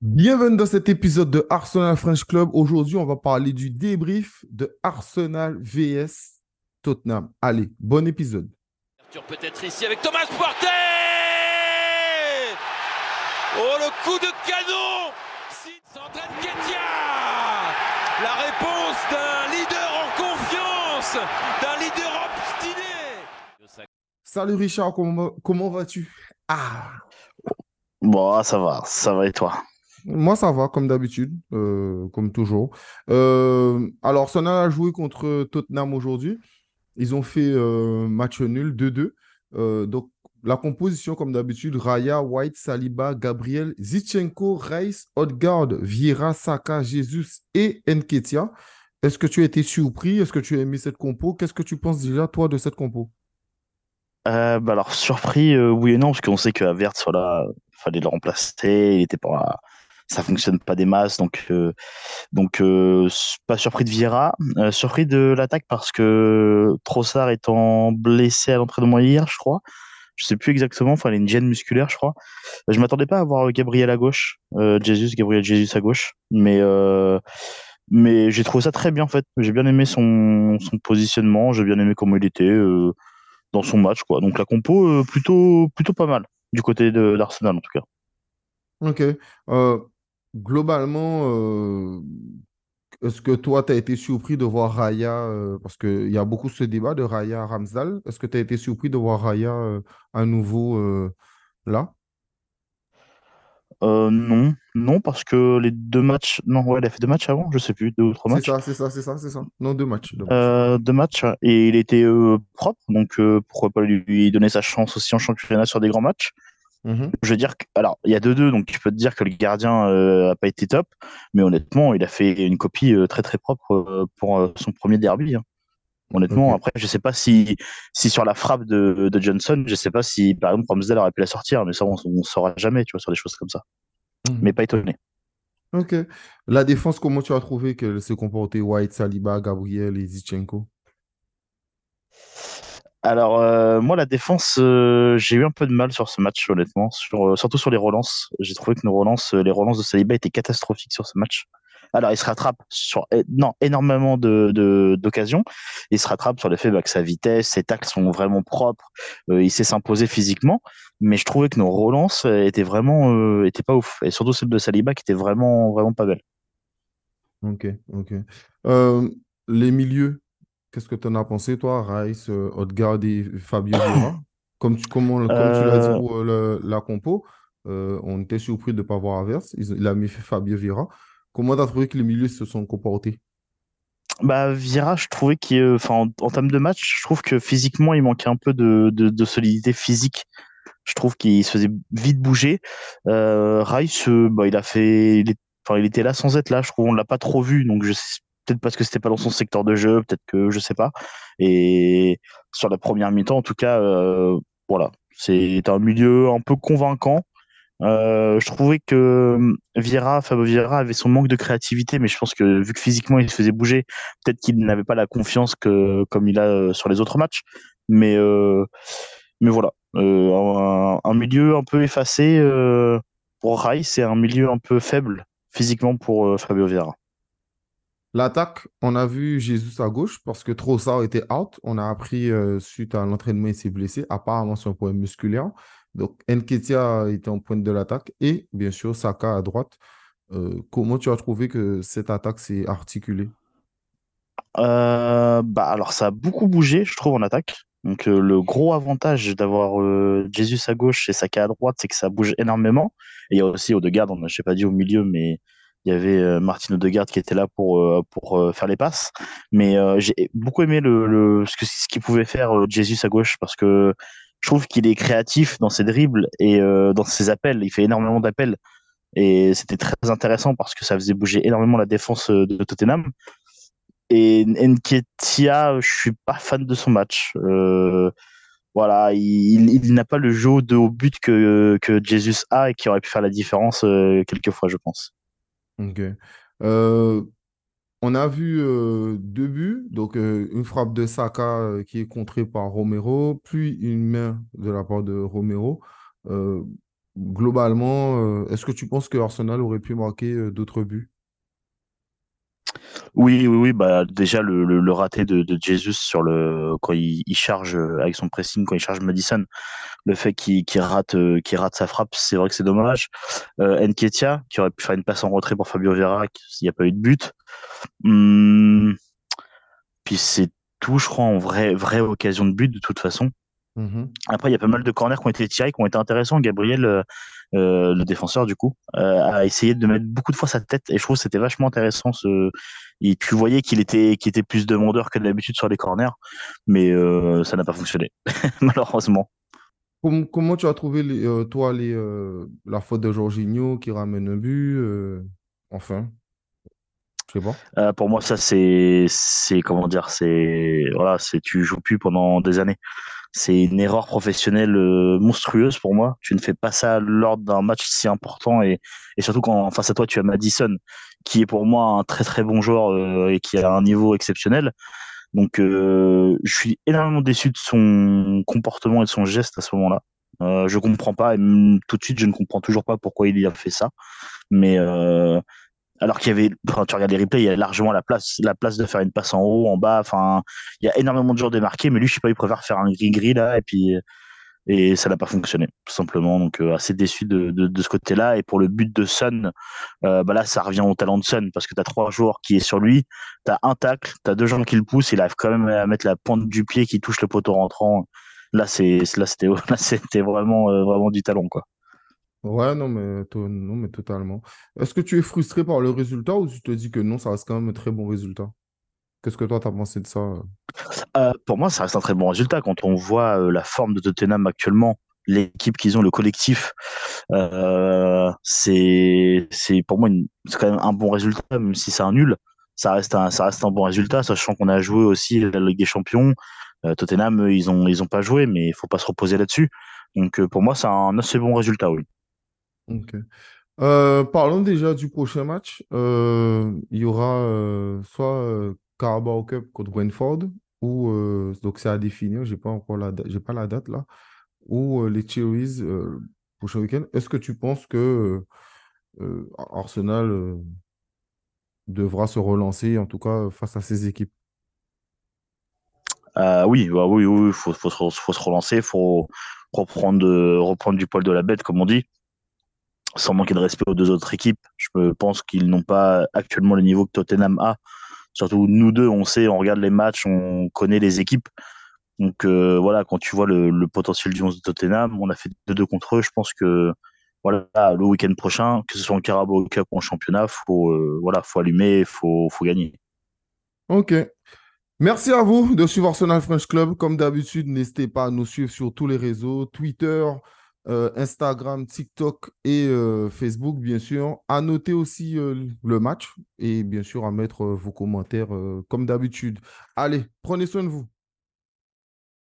Bienvenue dans cet épisode de Arsenal French Club. Aujourd'hui, on va parler du débrief de Arsenal vs Tottenham. Allez, bon épisode. Peut-être ici avec Thomas Partey Oh, le coup de canon s'entraîne Ketia La réponse d'un leader en confiance, d'un leader obstiné. Salut Richard, comment, comment vas-tu? Ah Bon, ça va, ça va et toi? Moi, ça va, comme d'habitude, euh, comme toujours. Euh, alors, Arsenal a joué contre Tottenham aujourd'hui. Ils ont fait euh, match nul, 2-2. donc, la composition, comme d'habitude, Raya, White, Saliba, Gabriel, Zichenko, Reis, Odgaard, Vieira, Saka, Jesus et Nketia. Est-ce que tu as été surpris? Est-ce que tu as aimé cette compo? Qu'est-ce que tu penses déjà, toi, de cette compo? bah alors, surpris, oui et non, parce qu'on sait qu'à Vert, voilà, fallait le remplacer. Il était pas ça fonctionne pas des masses. Donc, euh, donc euh, pas surpris de Vieira, euh, surpris de l'attaque parce que Trossard étant blessé à l'entraînement hier, je crois. Je sais plus exactement, enfin, il a une gêne musculaire, je crois. Je m'attendais pas à voir Gabriel à gauche, Jesus, Gabriel Jesus à gauche, mais mais j'ai trouvé ça très bien en fait. J'ai bien aimé son, positionnement, j'ai bien aimé comment il était dans son match quoi. Donc la compo plutôt plutôt pas mal du côté d'Arsenal en tout cas. Ok globalement, euh, est-ce que toi, tu as été surpris de voir Raya, euh, parce qu'il y a beaucoup ce débat de Raya Ramsdal, est-ce que tu as été surpris de voir Raya euh, à nouveau là? non, non, parce que les deux matchs. Non, ouais, il a fait deux matchs avant, je sais plus, deux ou trois C'est ça, c'est ça, c'est ça, c'est ça. Non, deux matchs. Deux matchs. et il était propre, donc pourquoi pas lui donner sa chance aussi en championnat sur des grands matchs. Mhm. Je veux dire que, alors, il y a 2-2, donc tu peux te dire que le gardien n'a euh, pas été top, mais honnêtement, il a fait une copie euh, très très propre euh, pour son premier derby. Hein. Honnêtement, après, je sais pas si, si sur la frappe de, de, Johnson, je sais pas si par exemple Ramsdale aurait pu la sortir, mais ça, on, ne saura jamais, tu vois, sur des choses comme ça. Mhm. Mais pas étonné. Ok. La défense, comment tu as trouvé qu'elle s'est comportée? White, Saliba, Gabriel et Zichenko alors, euh, moi, la défense, euh, j'ai eu un peu de mal sur ce match, honnêtement, sur, euh, surtout sur les relances. J'ai trouvé que nos relances, les relances de Saliba étaient catastrophiques sur ce match. Alors, il se rattrape sur non, énormément d'occasions. De, il se rattrape sur le fait bah, que sa vitesse, ses tacles sont vraiment propres. il sait s'imposer physiquement. Mais je trouvais que nos relances étaient vraiment étaient pas ouf. Et surtout celle de Saliba qui était vraiment, vraiment pas belle. Ok, ok. les milieux, Qu'est-ce que tu en as pensé, toi, Rice, euh, Odgaard et Fabio Vieira Comme tu, comme, tu l'as dit euh. pour euh, la compo, on était surpris de ne pas voir Averse. Il, a mis Fabio Vieira. Comment tu as trouvé que les milieux se sont comportés? Bah, Vieira, je trouvais qu'il, enfin, en, termes de match, je trouve que physiquement, il manquait un peu de, de, solidité physique. Je trouve qu'il se faisait vite bouger. Rice, bah, il a fait, il, il était là sans être là. Je trouve on l'a pas trop vu, donc je peut-être parce que c'était pas dans son secteur de jeu, peut-être que je sais pas. Et sur la première mi-temps, en tout cas, euh, voilà, c'est un milieu un peu convaincant. Euh, je trouvais que hum, Vieira, Fabio Vieira avait son manque de créativité, mais je pense que vu que physiquement il se faisait bouger, peut-être qu'il n'avait pas la confiance que comme il a euh, sur les autres matchs. Mais mais voilà, un, milieu un peu effacé pour Rai, c'est un milieu un peu faible physiquement pour Fabio Vieira. L'attaque, on a vu Jésus à gauche parce que Trossard était out. On a appris euh, suite à l'entraînement, il s'est blessé, apparemment sur un point musculaire. Donc, Nketia était en pointe de l'attaque et bien sûr Saka à droite. Euh, comment tu as trouvé que cette attaque s'est articulée? Euh, bah, Alors, ça a beaucoup bougé, je trouve, en attaque. Donc, le gros avantage d'avoir Jésus à gauche et Saka à droite, c'est que ça bouge énormément. Et il y a aussi Odegaard, on je n'ai pas dit au milieu, mais il y avait euh, Martino Odegaard qui était là pour, euh, pour euh, faire les passes. Mais j'ai beaucoup aimé le, ce, ce qu'il pouvait faire Jesus à gauche parce que je trouve qu'il est créatif dans ses dribbles et dans ses appels. Il fait énormément d'appels. Et c'était très intéressant parce que ça faisait bouger énormément la défense de Tottenham. Et Nketiah, je suis pas fan de son match. voilà, il, n'a pas le jeu de haut but que, que Jesus a et qui aurait pu faire la différence quelquefois, je pense. Ok. Euh, on a vu euh, deux buts, donc euh, une frappe de Saka qui est contrée par Romero, puis une main de la part de Romero. globalement, est-ce que tu penses que Arsenal aurait pu marquer d'autres buts? Oui, oui, oui, bah déjà le, raté de, de, Jesus sur le quand il, charge euh, avec son pressing, quand il charge Madison, le fait qu'il rate, euh, rate sa frappe, c'est vrai que c'est dommage. Euh, qui aurait pu faire une passe en retrait pour Fabio Vera, s'il n'y a pas eu de but. Hum, puis c'est tout, je crois, en vraie occasion de but de toute façon. Mm-hmm. Après, il y a pas mal de corners qui ont été tirés, qui ont été intéressants. Gabriel, euh, euh, le défenseur, du coup, euh, a essayé de mettre beaucoup de fois sa tête et je trouve que c'était vachement intéressant. Ce... Et tu voyais qu'il était, qu'il était plus demandeur que d'habitude sur les corners, mais ça n'a pas fonctionné, malheureusement. Comment, tu as trouvé, toi, les, la faute de Jorginho qui ramène un but Enfin, sais pas. pour moi, ça, c'est, c'est comment dire, c'est voilà, c'est tu joues plus pendant des années. C'est une erreur professionnelle euh, monstrueuse pour moi. Tu ne fais pas ça lors d'un match si important et, et surtout quand face à toi tu as Madison, qui est pour moi un très très bon joueur euh, et qui a un niveau exceptionnel. Donc euh, je suis énormément déçu de son comportement et de son geste à ce moment-là. Euh, je comprends pas et tout de suite je ne comprends toujours pas pourquoi il a fait ça. Mais alors qu'il y avait, quand tu regardes les replays, il y a largement la place, la place de faire une passe en haut, en bas. Enfin, il y a énormément de joueurs démarqués, mais lui, je sais pas, il préfère faire un gris-gris là, et puis, et ça n'a pas fonctionné, tout simplement. Donc, euh, assez déçu de, de, ce côté-là. Et pour le but de Sun, euh, bah là, ça revient au talent de Sun, parce que tu as trois joueurs qui est sur lui, tu un tacle, tu deux gens qui le poussent, il arrive quand même à mettre la pointe du pied qui touche le poteau rentrant. Là, c'est, là, c'était, là, c'était vraiment, euh, vraiment du talent, quoi. Ouais, non, mais, non, mais totalement. Est-ce que tu es frustré par le résultat ou tu te dis que non, ça reste quand même un très bon résultat? Qu'est-ce que toi, tu as pensé de ça? Euh? Euh, pour moi, ça reste un très bon résultat quand on voit euh, la forme de Tottenham actuellement, l'équipe qu'ils ont, le collectif. c'est, c'est pour moi quand même un bon résultat, même si c'est un nul. Ça reste un, ça reste un bon résultat, sachant qu'on a joué aussi la Ligue des Champions. Tottenham, ils ont, ils ont pas joué, mais il faut pas se reposer là-dessus. Donc pour moi, c'est un assez bon résultat, oui. Ok. Euh, parlons déjà du prochain match. Euh, il y aura euh, soit Carabao Cup contre Brentford, ou donc c'est à définir, j'ai pas encore la j'ai pas la date là, ou les Cherries prochain week-end. Est-ce que tu penses que Arsenal devra se relancer, en tout cas face à ces équipes? oui, bah oui, oui, faut, se, faut se relancer, faut reprendre, reprendre du poil de la bête, comme on dit sans manquer de respect aux deux autres équipes. Je pense qu'ils n'ont pas actuellement le niveau que Tottenham a. Surtout nous deux, on sait, on regarde les matchs, on connaît les équipes. Donc euh, voilà, quand tu vois le, potentiel du 11 de Tottenham, on a fait 2-2 contre eux. Je pense que voilà, le week-end prochain, que ce soit en Carabao Cup ou en championnat, faut euh, voilà, faut allumer, faut faut gagner. Ok. Merci à vous de suivre Arsenal French Club. Comme d'habitude, n'hésitez pas à nous suivre sur tous les réseaux, Twitter, euh, Instagram, TikTok et euh, Facebook, bien sûr. À noter aussi euh, le match et bien sûr à mettre vos commentaires comme d'habitude. Allez, prenez soin de vous.